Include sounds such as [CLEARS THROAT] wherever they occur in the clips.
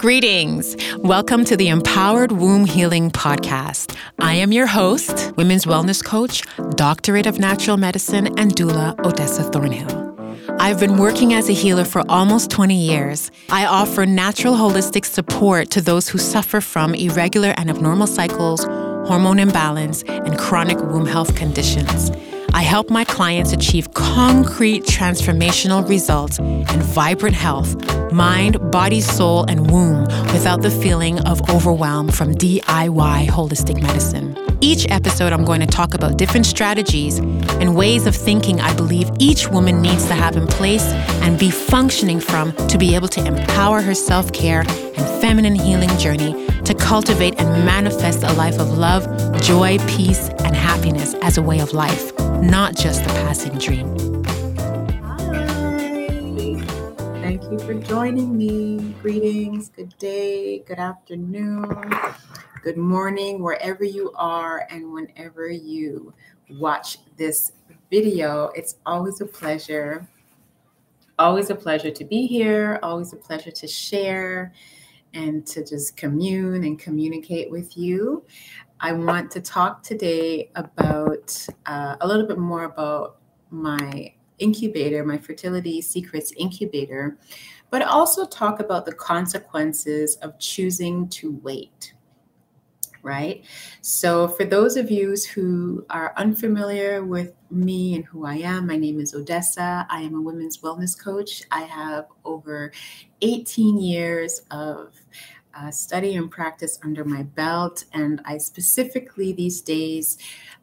Greetings. Welcome to the Empowered Womb Healing Podcast. I am your host, women's wellness coach, doctorate of natural medicine, and doula Odessa Thornhill. I've been working as a healer for almost 20 years. I offer natural holistic support to those who suffer from irregular and abnormal cycles, hormone imbalance, and chronic womb health conditions. I help my clients achieve concrete transformational results and vibrant health, mind, body, soul, and womb without the feeling of overwhelm from DIY holistic medicine. Each episode, I'm going to talk about different strategies and ways of thinking I believe each woman needs to have in place and be functioning from to be able to empower her self care and feminine healing journey to cultivate and manifest a life of love, joy, peace, and happiness as a way of life not just a passing dream. Hi. Thank you for joining me. Greetings, good day, good afternoon, good morning, wherever you are and whenever you watch this video. It's always a pleasure. Always a pleasure to be here, always a pleasure to share and to just commune and communicate with you. I want to talk today about uh, a little bit more about my incubator, my fertility secrets incubator, but also talk about the consequences of choosing to wait. Right. So, for those of you who are unfamiliar with me and who I am, my name is Odessa. I am a women's wellness coach. I have over 18 years of uh, study and practice under my belt. And I specifically these days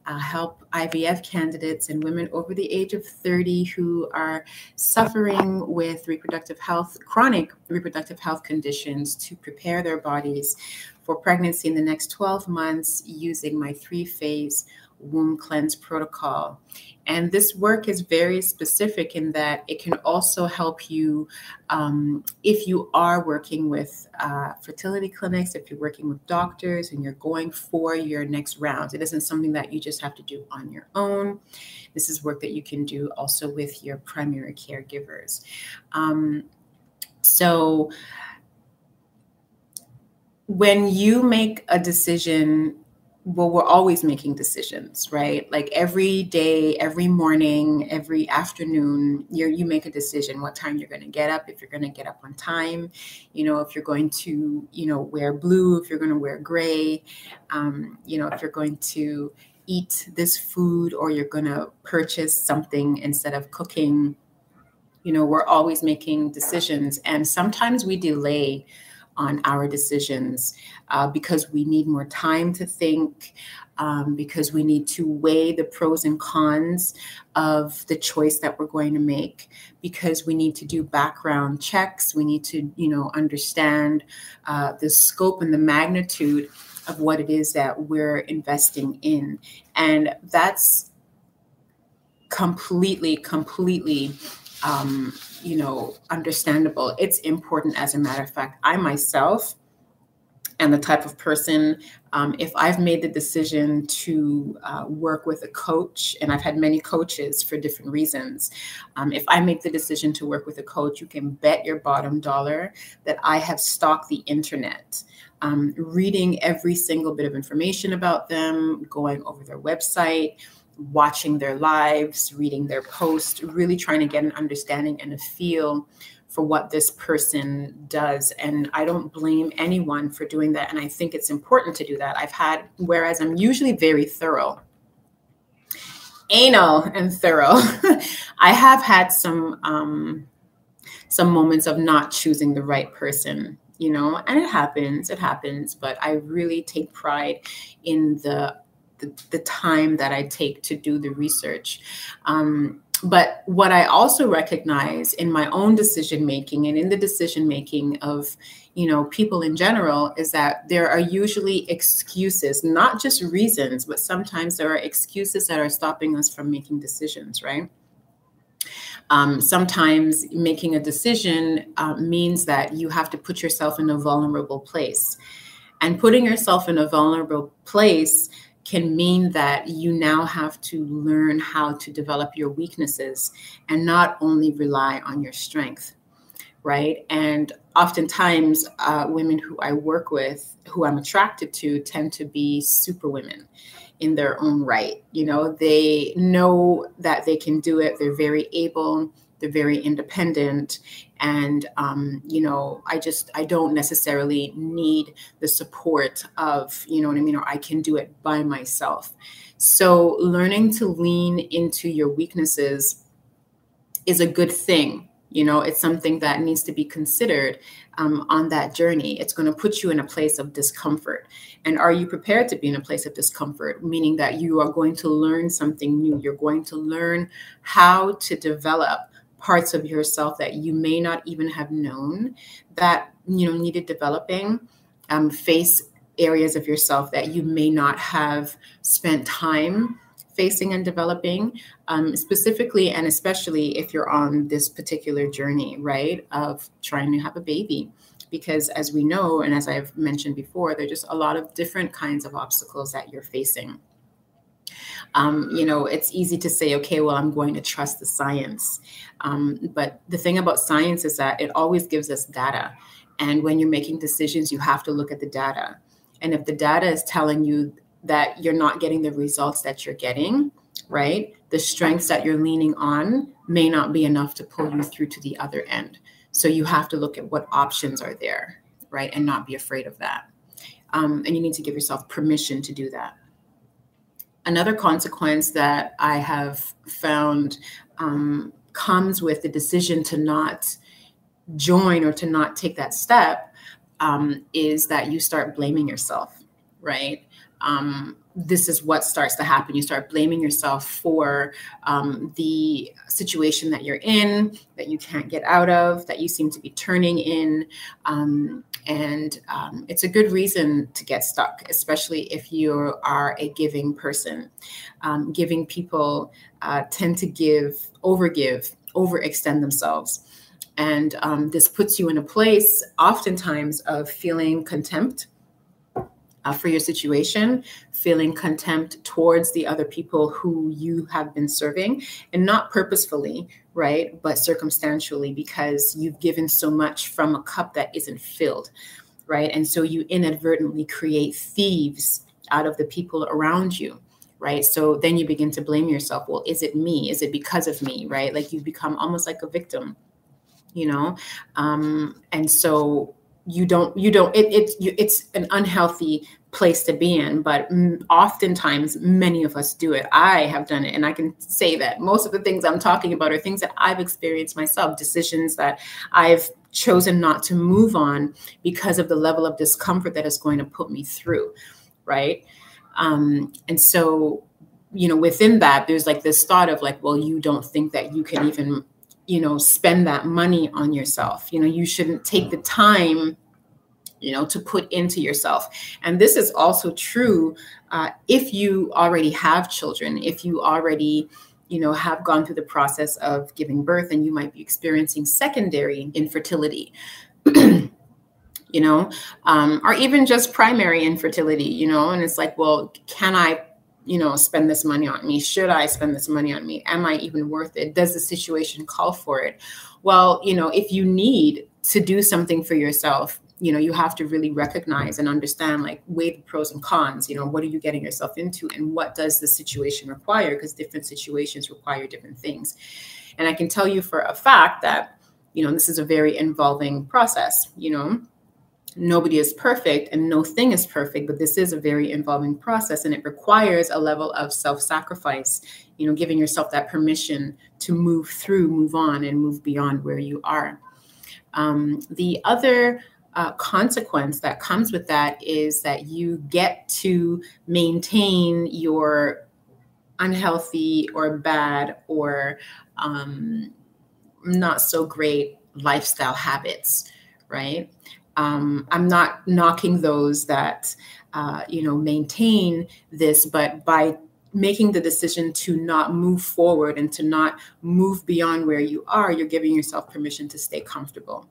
uh, help IVF candidates and women over the age of 30 who are suffering with reproductive health, chronic reproductive health conditions to prepare their bodies for pregnancy in the next 12 months using my three phase womb cleanse protocol. And this work is very specific in that it can also help you um, if you are working with uh, fertility clinics, if you're working with doctors and you're going for your next rounds. It isn't something that you just have to do on your own. This is work that you can do also with your primary caregivers. Um, so, when you make a decision well we're always making decisions right? Like every day every morning every afternoon you you make a decision what time you're going to get up if you're going to get up on time you know if you're going to you know wear blue if you're going to wear gray um, you know if you're going to eat this food or you're going to purchase something instead of cooking you know we're always making decisions. And sometimes we delay on our decisions uh, because we need more time to think, um, because we need to weigh the pros and cons of the choice that we're going to make, because we need to do background checks. We need to, you know, understand uh, the scope and the magnitude of what it is that we're investing in. And that's completely, completely um, you know, understandable. It's important, as a matter of fact. I myself am the type of person, um, if I've made the decision to uh, work with a coach, and I've had many coaches for different reasons, um, if I make the decision to work with a coach, you can bet your bottom dollar that I have stalked the internet. Um, reading every single bit of information about them, going over their website, watching their lives, reading their posts, really trying to get an understanding and a feel for what this person does. And I don't blame anyone for doing that. And I think it's important to do that. I've had, whereas I'm usually very thorough, anal and thorough, [LAUGHS] I have had some um, some moments of not choosing the right person you know and it happens it happens but i really take pride in the the, time that I take to do the research. Um, but what I also recognize in my own decision making and in the decision making of you know people in general is that there are usually excuses not just reasons but sometimes there are excuses that are stopping us from making decisions right um, sometimes making a decision uh, means that you have to put yourself in a vulnerable place and putting yourself in a vulnerable place can mean that you now have to learn how to develop your weaknesses and not only rely on your strength right? And oftentimes, uh, women who I work with, who I'm attracted to, tend to be super women in their own right. You know, they know that they can do it, they're very able, they're very independent. And, um, you know, I just, I don't necessarily need the support of, you know what I mean, or I can do it by myself. So learning to lean into your weaknesses is a good thing. You know it's something that needs to be considered um, on that journey. It's going to put you in a place of discomfort. And are you prepared to be in a place of discomfort? Meaning that you are going to learn something new. You're going to learn how to develop parts of yourself that you may not even have known that you know needed developing um, face areas of yourself that you may not have spent time facing and developing, um, specifically and especially if you're on this particular journey, right, of trying to have a baby. Because as we know, and as I've mentioned before, there are just a lot of different kinds of obstacles that you're facing. Um, you know, it's easy to say, okay, well, I'm going to trust the science. Um, but the thing about science is that it always gives us data. And when you're making decisions, you have to look at the data. And if the data is telling you that you're not getting the results that you're getting, right? The strengths that you're leaning on may not be enough to pull you through to the other end. So you have to look at what options are there, right? And not be afraid of that. Um, and you need to give yourself permission to do that. Another consequence that I have found um, comes with the decision to not join or to not take that step um, is that you start blaming yourself, right? um, this is what starts to happen. You start blaming yourself for um, the situation that you're in, that you can't get out of, that you seem to be turning in. Um, and um, it's a good reason to get stuck, especially if you are a giving person. Um, giving people uh, tend to give, overgive, overextend themselves. And um, this puts you in a place, oftentimes, of feeling contempt uh, for your situation, feeling contempt towards the other people who you have been serving, and not purposefully, right, but circumstantially because you've given so much from a cup that isn't filled, right? And so you inadvertently create thieves out of the people around you right? So then you begin to blame yourself. Well is it me? Is it because of me right? Like you've become almost like a victim you know? Um and so you don't you don't it, it's you, it's an unhealthy place to be in but oftentimes many of us do it. I have done it and i can say that most of the things i'm talking about are things that i've experienced myself decisions that i've chosen not to move on because of the level of discomfort that is going to put me through right? Um, and so you know within that there's like this thought of like well you don't think that you can even you know spend that money on yourself. You know you shouldn't take the time you know to put into yourself. And this is also true uh, if you already have children if you already you know have gone through the process of giving birth and you might be experiencing secondary infertility [CLEARS THROAT] you know um, or even just primary infertility you know and it's like well can i you know spend this money on me? Should i spend this money on me? Am i even worth it? Does the situation call for it? Well you know if you need to do something for yourself you know you have to really recognize and understand like weigh the pros and cons. You know what are you getting yourself into and what does the situation require? Because different situations require different things. And i can tell you for a fact that you know this is a very involving process you know nobody is perfect and no thing is perfect but this is a very involving process and it requires a level of self-sacrifice you know giving yourself that permission to move through move on and move beyond where you are. Um, the other uh, consequence that comes with that is that you get to maintain your unhealthy or bad or um, not so great lifestyle habits right um, I'm not knocking those that uh, you know maintain this, but by making the decision to not move forward and to not move beyond where you are, you're giving yourself permission to stay comfortable.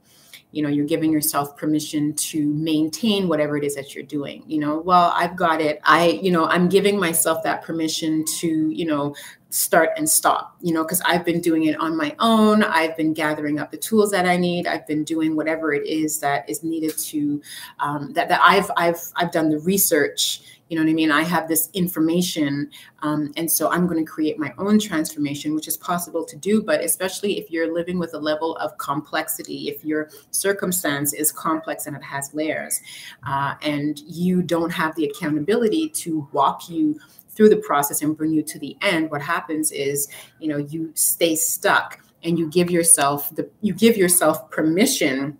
You know you're giving yourself permission to maintain whatever it is that you're doing you know? Well i've got it. I you know i'm giving myself that permission to you know start and stop you know because i've been doing it on my own. I've been gathering up the tools that i need. I've been doing whatever it is that is needed to um, that, that i've i've i've done the research you know what I mean? I have this information. Um, and so I'm going to create my own transformation, which is possible to do. But especially if you're living with a level of complexity, if your circumstance is complex and it has layers, uh, and you don't have the accountability to walk you through the process and bring you to the end, what happens is, you know, you stay stuck and you give yourself the you give yourself permission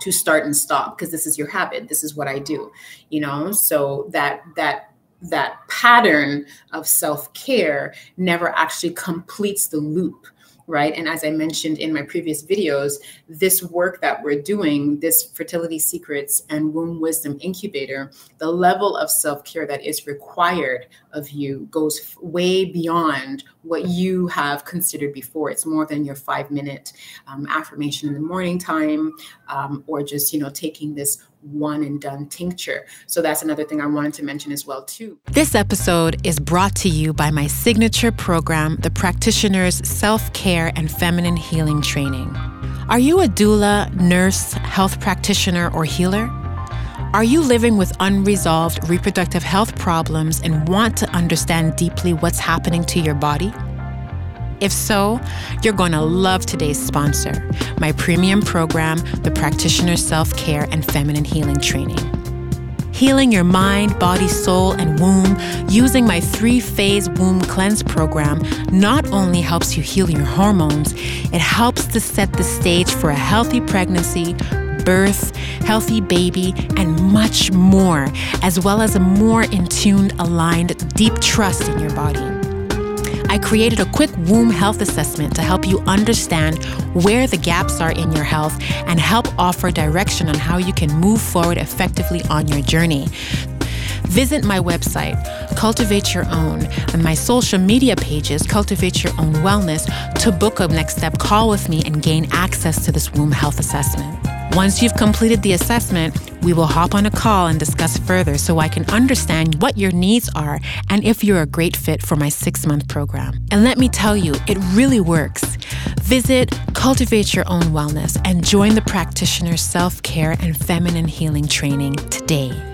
to start and stop because this is your habit this is what i do you know? So that that that pattern of self-care never actually completes the loop right? And as I mentioned in my previous videos, this work that we're doing, this Fertility Secrets and Womb Wisdom Incubator, the level of self care that is required of you goes way beyond what you have considered before. It's more than your five minute um, affirmation in the morning time um, or just, you know, taking this one and done tincture. So that's another thing I wanted to mention as well too. This episode is brought to you by my signature program, the Practitioner's Self-Care and Feminine Healing Training. Are you a doula, nurse, health practitioner, or healer? Are you living with unresolved reproductive health problems and want to understand deeply what's happening to your body? If so, you're going to love today's sponsor, my premium program, the Practitioner Self Care and Feminine Healing Training. Healing your mind, body, soul, and womb using my three phase womb cleanse program not only helps you heal your hormones, it helps to set the stage for a healthy pregnancy, birth, healthy baby, and much more, as well as a more in tuned, aligned, deep trust in your body. I created a quick womb health assessment to help you understand where the gaps are in your health and help offer direction on how you can move forward effectively on your journey. Visit my website, Cultivate Your Own, and my social media pages, Cultivate Your Own Wellness, to book a next step call with me and gain access to this womb health assessment. Once you've completed the assessment, we will hop on a call and discuss further so I can understand what your needs are and if you're a great fit for my six month program. And let me tell you, it really works. Visit Cultivate Your Own Wellness and join the practitioner's self care and feminine healing training today.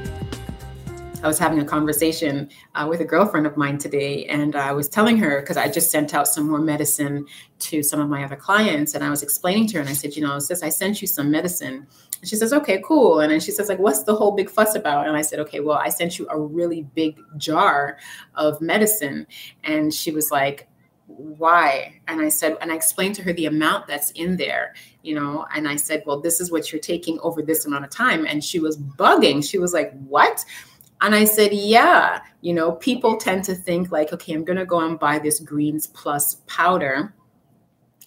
I was having a conversation uh, with a girlfriend of mine today, and I was telling her because I just sent out some more medicine to some of my other clients, and I was explaining to her, and I said, you know, sis, I sent you some medicine. And she says, okay, cool. And then she says, like, what's the whole big fuss about? And I said, okay, well, I sent you a really big jar of medicine, and she was like, why and i said and i explained to her the amount that's in there you know and i said well this is what you're taking over this amount of time and she was bugging she was like what and I said, yeah, you know, people tend to think like, okay, I'm going to go and buy this greens plus powder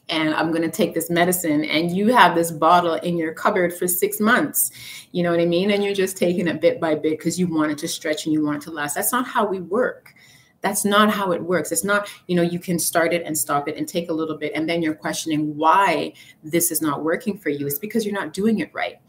and I'm going to take this medicine and you have this bottle in your cupboard for 6 months. You know what I mean? And you're just taking it bit by bit because you want it to stretch and you want it to last. That's not how we work. That's not how it works. It's not, you know, you can start it and stop it and take a little bit and then you're questioning why this is not working for you. It's because you're not doing it right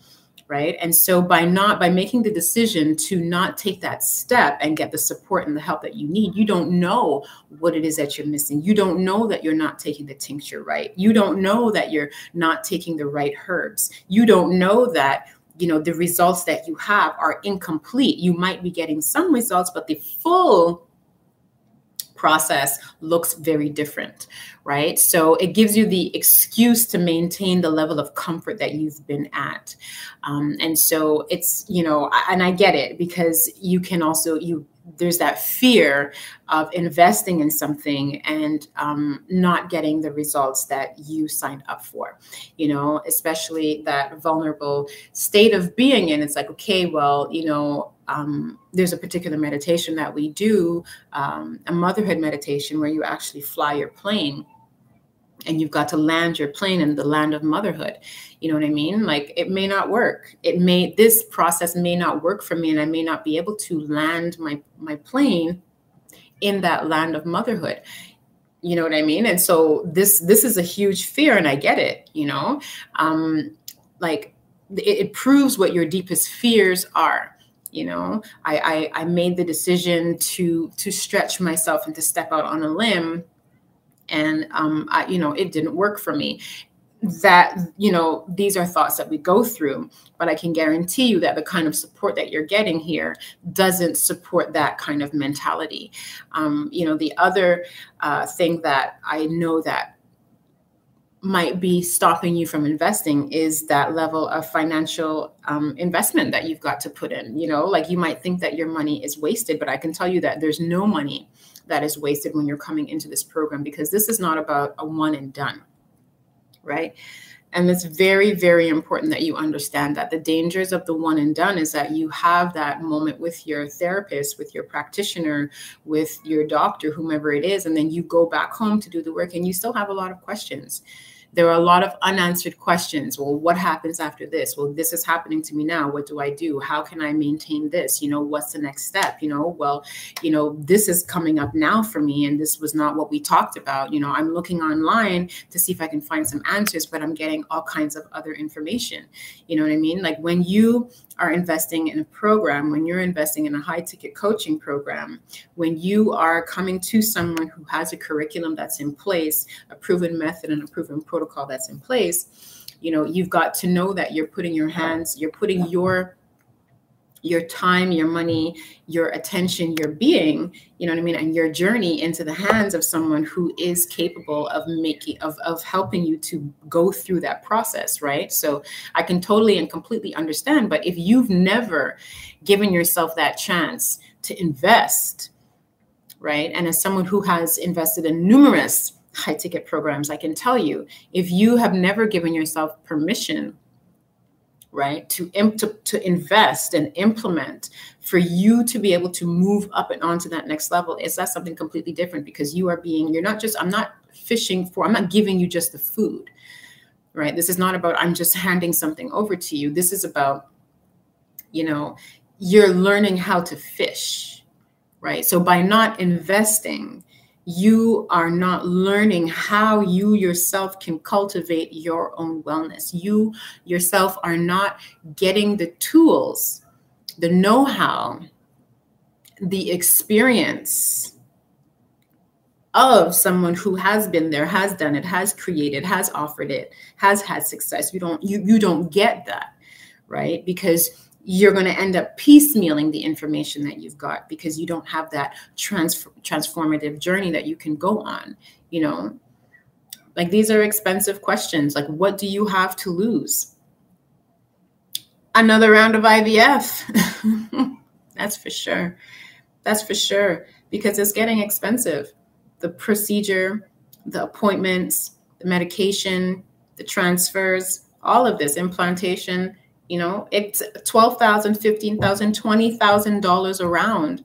right? And so by not by making the decision to not take that step and get the support and the help that you need you don't know what it is that you're missing. You don't know that you're not taking the tincture right. You don't know that you're not taking the right herbs. You don't know that you know the results that you have are incomplete. You might be getting some results but the full process looks very different, right? So it gives you the excuse to maintain the level of comfort that you've been at. Um, and so it's, you know, and I get it because you can also, you, there's that fear of investing in something and um, not getting the results that you signed up for you know especially that vulnerable state of being in it's like okay well you know um, there's a particular meditation that we do, um, a motherhood meditation, where you actually fly your plane and you've got to land your plane in the land of motherhood. You know what I mean? Like it may not work. It may this process may not work for me, and I may not be able to land my my plane in that land of motherhood. You know what I mean? And so this this is a huge fear, and I get it. You know, um, like it, it proves what your deepest fears are you know? I, I i made the decision to to stretch myself and to step out on a limb. And um I, you know it didn't work for me. That you know these are thoughts that we go through but i can guarantee you that the kind of support that you're getting here doesn't support that kind of mentality. Um, you know the other uh, thing that i know that might be stopping you from investing is that level of financial um, investment that you've got to put in you know like you might think that your money is wasted but i can tell you that there's no money that is wasted when you're coming into this program because this is not about a one and done right? And it's very, very important that you understand that the dangers of the one and done is that you have that moment with your therapist, with your practitioner, with your doctor, whomever it is, and then you go back home to do the work and you still have a lot of questions there are a lot of unanswered questions. Well, what happens after this? Well, this is happening to me now. What do I do? How can I maintain this? You know, what's the next step? You know, well, you know, this is coming up now for me, and this was not what we talked about. You know, I'm looking online to see if I can find some answers, but I'm getting all kinds of other information. You know what I mean? Like when you are investing in a program, when you're investing in a high ticket coaching program, when you are coming to someone who has a curriculum that's in place, a proven method and a proven protocol that's in place, you know, you've got to know that you're putting your hands, you're putting your your time, your money, your attention, your being, you know what I mean, and your journey into the hands of someone who is capable of making of of helping you to go through that process, right? So I can totally and completely understand, but if you've never given yourself that chance to invest, right? And as someone who has invested in numerous high ticket programs, I can tell you, if you have never given yourself permission right to, to to invest and implement for you to be able to move up and onto that next level is that something completely different? Because you are being you're not just i'm not fishing for i'm not giving you just the food right? This is not about i'm just handing something over to you. This is about you know you're learning how to fish right? So by not investing you are not learning how you yourself can cultivate your own wellness. You yourself are not getting the tools, the know how, the experience of someone who has been there has done it has created has offered it has had success you don't you you don't get that right because you're going to end up piecemealing the information that you've got because you don't have that trans- transformative journey that you can go on you know? Like these are expensive questions. Like what do you have to lose? Another round of ivf [LAUGHS] that's for sure. That's for sure. Because it's getting expensive. The procedure the appointments the medication the transfers all of this implantation you know it's $12000 $15000 $20000 around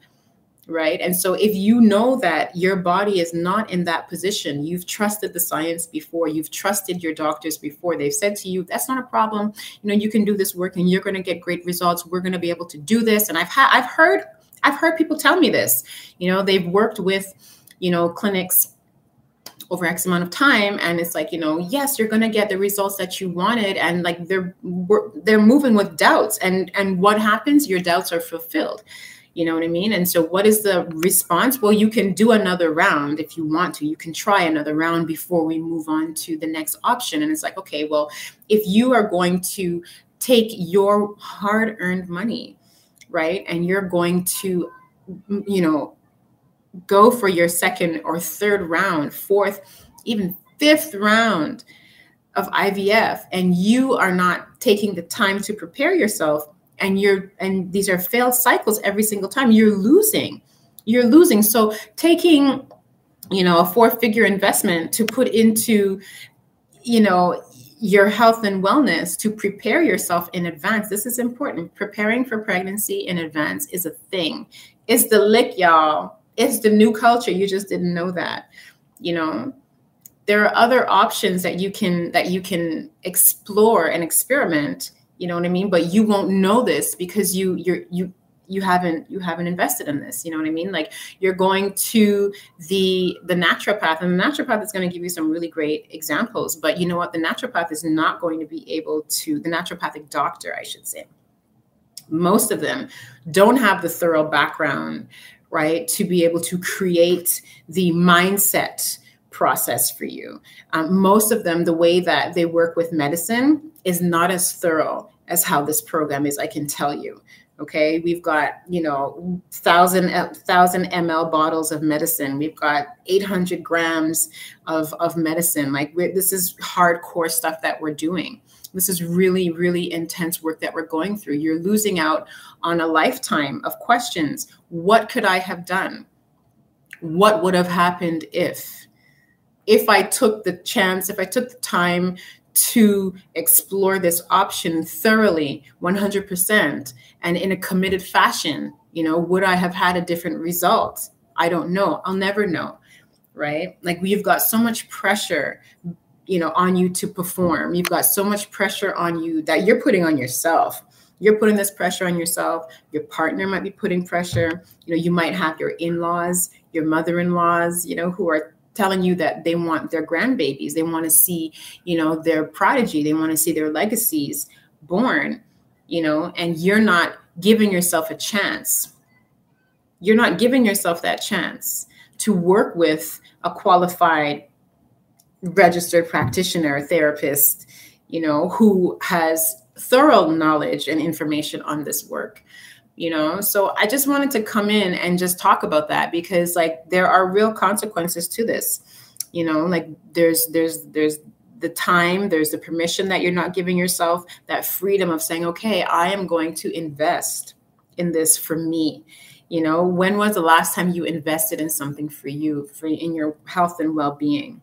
right? And so if you know that your body is not in that position you've trusted the science before you've trusted your doctors before they've said to you that's not a problem. You know you can do this work and you're going to get great results. We're going to be able to do this. And i've had i've heard i've heard people tell me this. You know they've worked with you know clinics over X amount of time, and it's like you know, yes, you're gonna get the results that you wanted, and like they're they're moving with doubts, and and what happens? Your doubts are fulfilled. You know what I mean? And so, what is the response? Well, you can do another round if you want to. You can try another round before we move on to the next option. And it's like, okay, well, if you are going to take your hard earned money, right, and you're going to, you know, go for your second or third round, fourth, even fifth round of IVF, and you are not taking the time to prepare yourself, and you're and these are failed cycles every single time, you're losing. You're losing. So taking, you know, a four-figure investment to put into, you know, your health and wellness to prepare yourself in advance. This is important. Preparing for pregnancy in advance is a thing. It's the lick, y'all it's the new culture you just didn't know that you know? There are other options that you can that you can explore and experiment you know what i mean? But you won't know this because you you're you you haven't you haven't invested in this you know what i mean? Like you're going to the the naturopath and the naturopath is going to give you some really great examples but you know what? The naturopath is not going to be able to the naturopathic doctor i should say. Most of them don't have the thorough background right to be able to create the mindset process for you. Um, most of them the way that they work with medicine is not as thorough as how this program is i can tell you okay? We've got you know thousand uh, thousand ml bottles of medicine. We've got 800 grams of of medicine. Like this is hardcore stuff that we're doing. This is really really intense work that we're going through. You're losing out on a lifetime of questions. What could i have done? What would have happened if? If i took the chance if i took the time to explore this option thoroughly 100% and in a committed fashion you know would i have had a different result? I don't know. I'll never know right? Like we've got so much pressure you know on you to perform. You've got so much pressure on you that you're putting on yourself. You're putting this pressure on yourself. Your partner might be putting pressure. You know you might have your in-laws your mother-in-laws you know who are telling you that they want their grandbabies they want to see you know their prodigy they want to see their legacies born you know and you're not giving yourself a chance. You're not giving yourself that chance to work with a qualified registered practitioner therapist you know who has thorough knowledge and information on this work you know? So i just wanted to come in and just talk about that because like there are real consequences to this you know? Like there's there's there's the time there's the permission that you're not giving yourself that freedom of saying okay i am going to invest in this for me. You know when was the last time you invested in something for you for in your health and well-being?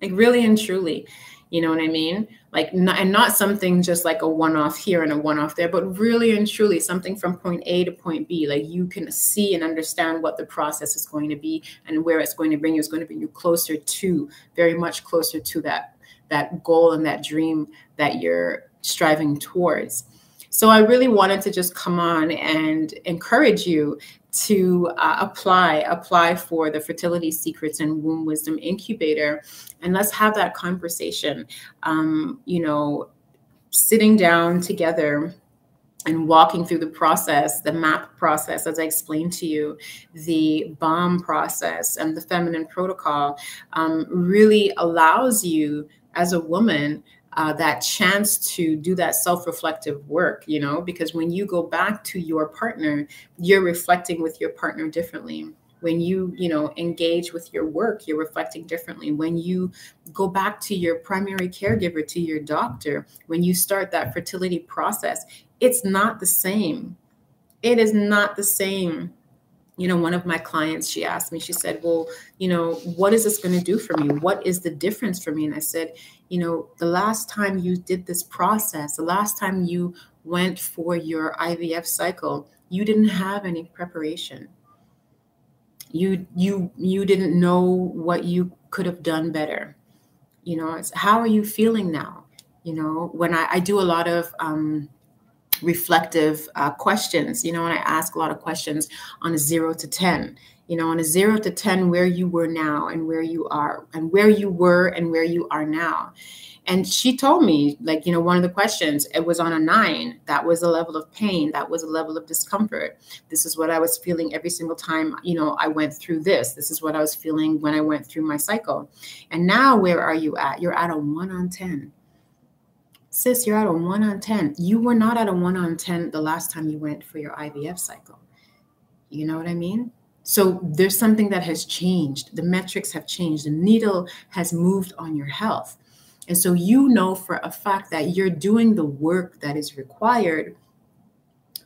Like really and truly you know what i mean? Like not, and not something just like a one-off here and a one-off there but really and truly something from point a to point b. Like you can see and understand what the process is going to be and where it's going to bring you. It's going to bring you closer to very much closer to that that goal and that dream that you're striving towards so i really wanted to just come on and encourage you to uh, apply apply for the fertility secrets and womb wisdom incubator and let's have that conversation um, you know sitting down together and walking through the process, the MAP process, as I explained to you, the bomb process, and the feminine protocol um, really allows you as a woman uh, that chance to do that self-reflective work you know because when you go back to your partner you're reflecting with your partner differently. When you you know engage with your work you're reflecting differently. When you go back to your primary caregiver to your doctor when you start that fertility process it's not the same. It is not the same you know one of my clients she asked me she said well you know what is this going to do for me? What is the difference for me? And i said you know the last time you did this process the last time you went for your ivf cycle you didn't have any preparation. You you you didn't know what you could have done better. You know how are you feeling now? You know when i, I do a lot of um, reflective uh, questions. You know and i ask a lot of questions on a zero to ten you know on a zero to ten where you were now and where you are and where you were and where you are now. And she told me like you know one of the questions it was on a nine. That was a level of pain. That was a level of discomfort. This is what i was feeling every single time you know i went through this. This is what i was feeling when i went through my cycle. And now where are you at? You're at a one on ten sis, you're at a one on 10. You were not at a one on 10 the last time you went for your IVF cycle. You know what I mean? So there's something that has changed. The metrics have changed. The needle has moved on your health. And so you know for a fact that you're doing the work that is required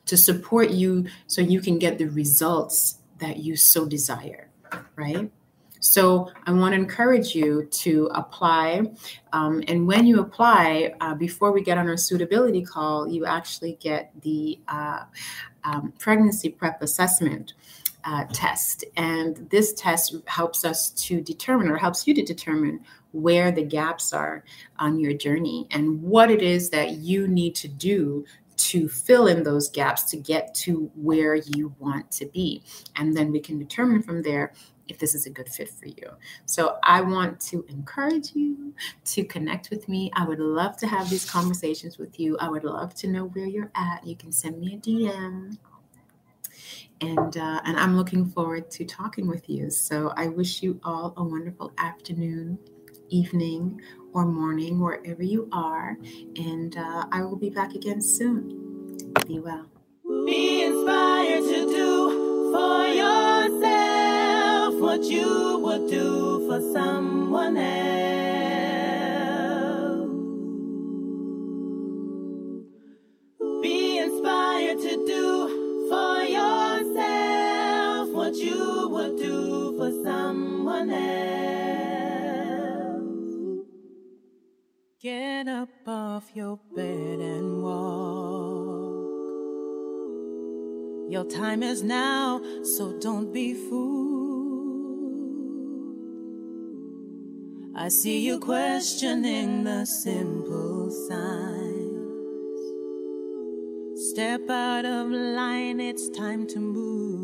to support you so you can get the results that you so desire, right? So I want to encourage you to apply. Um, and when you apply, uh, before we get on our suitability call, you actually get the uh, um, pregnancy prep assessment. Uh, test. And this test helps us to determine, or helps you to determine, where the gaps are on your journey and what it is that you need to do to fill in those gaps to get to where you want to be. And then we can determine from there if this is a good fit for you. So I want to encourage you to connect with me. I would love to have these conversations with you. I would love to know where you're at. You can send me a DM. And uh, and I'm looking forward to talking with you. So I wish you all a wonderful afternoon, evening, or morning, wherever you are. And uh, I will be back again soon. Be well. Be inspired to do for yourself what you would do for someone else. Be inspired to do for yourself what you would do for someone else. Get up off your bed and walk. Your time is now, so don't be fooled. I see you questioning the simple signs. Step out of line, it's time to move.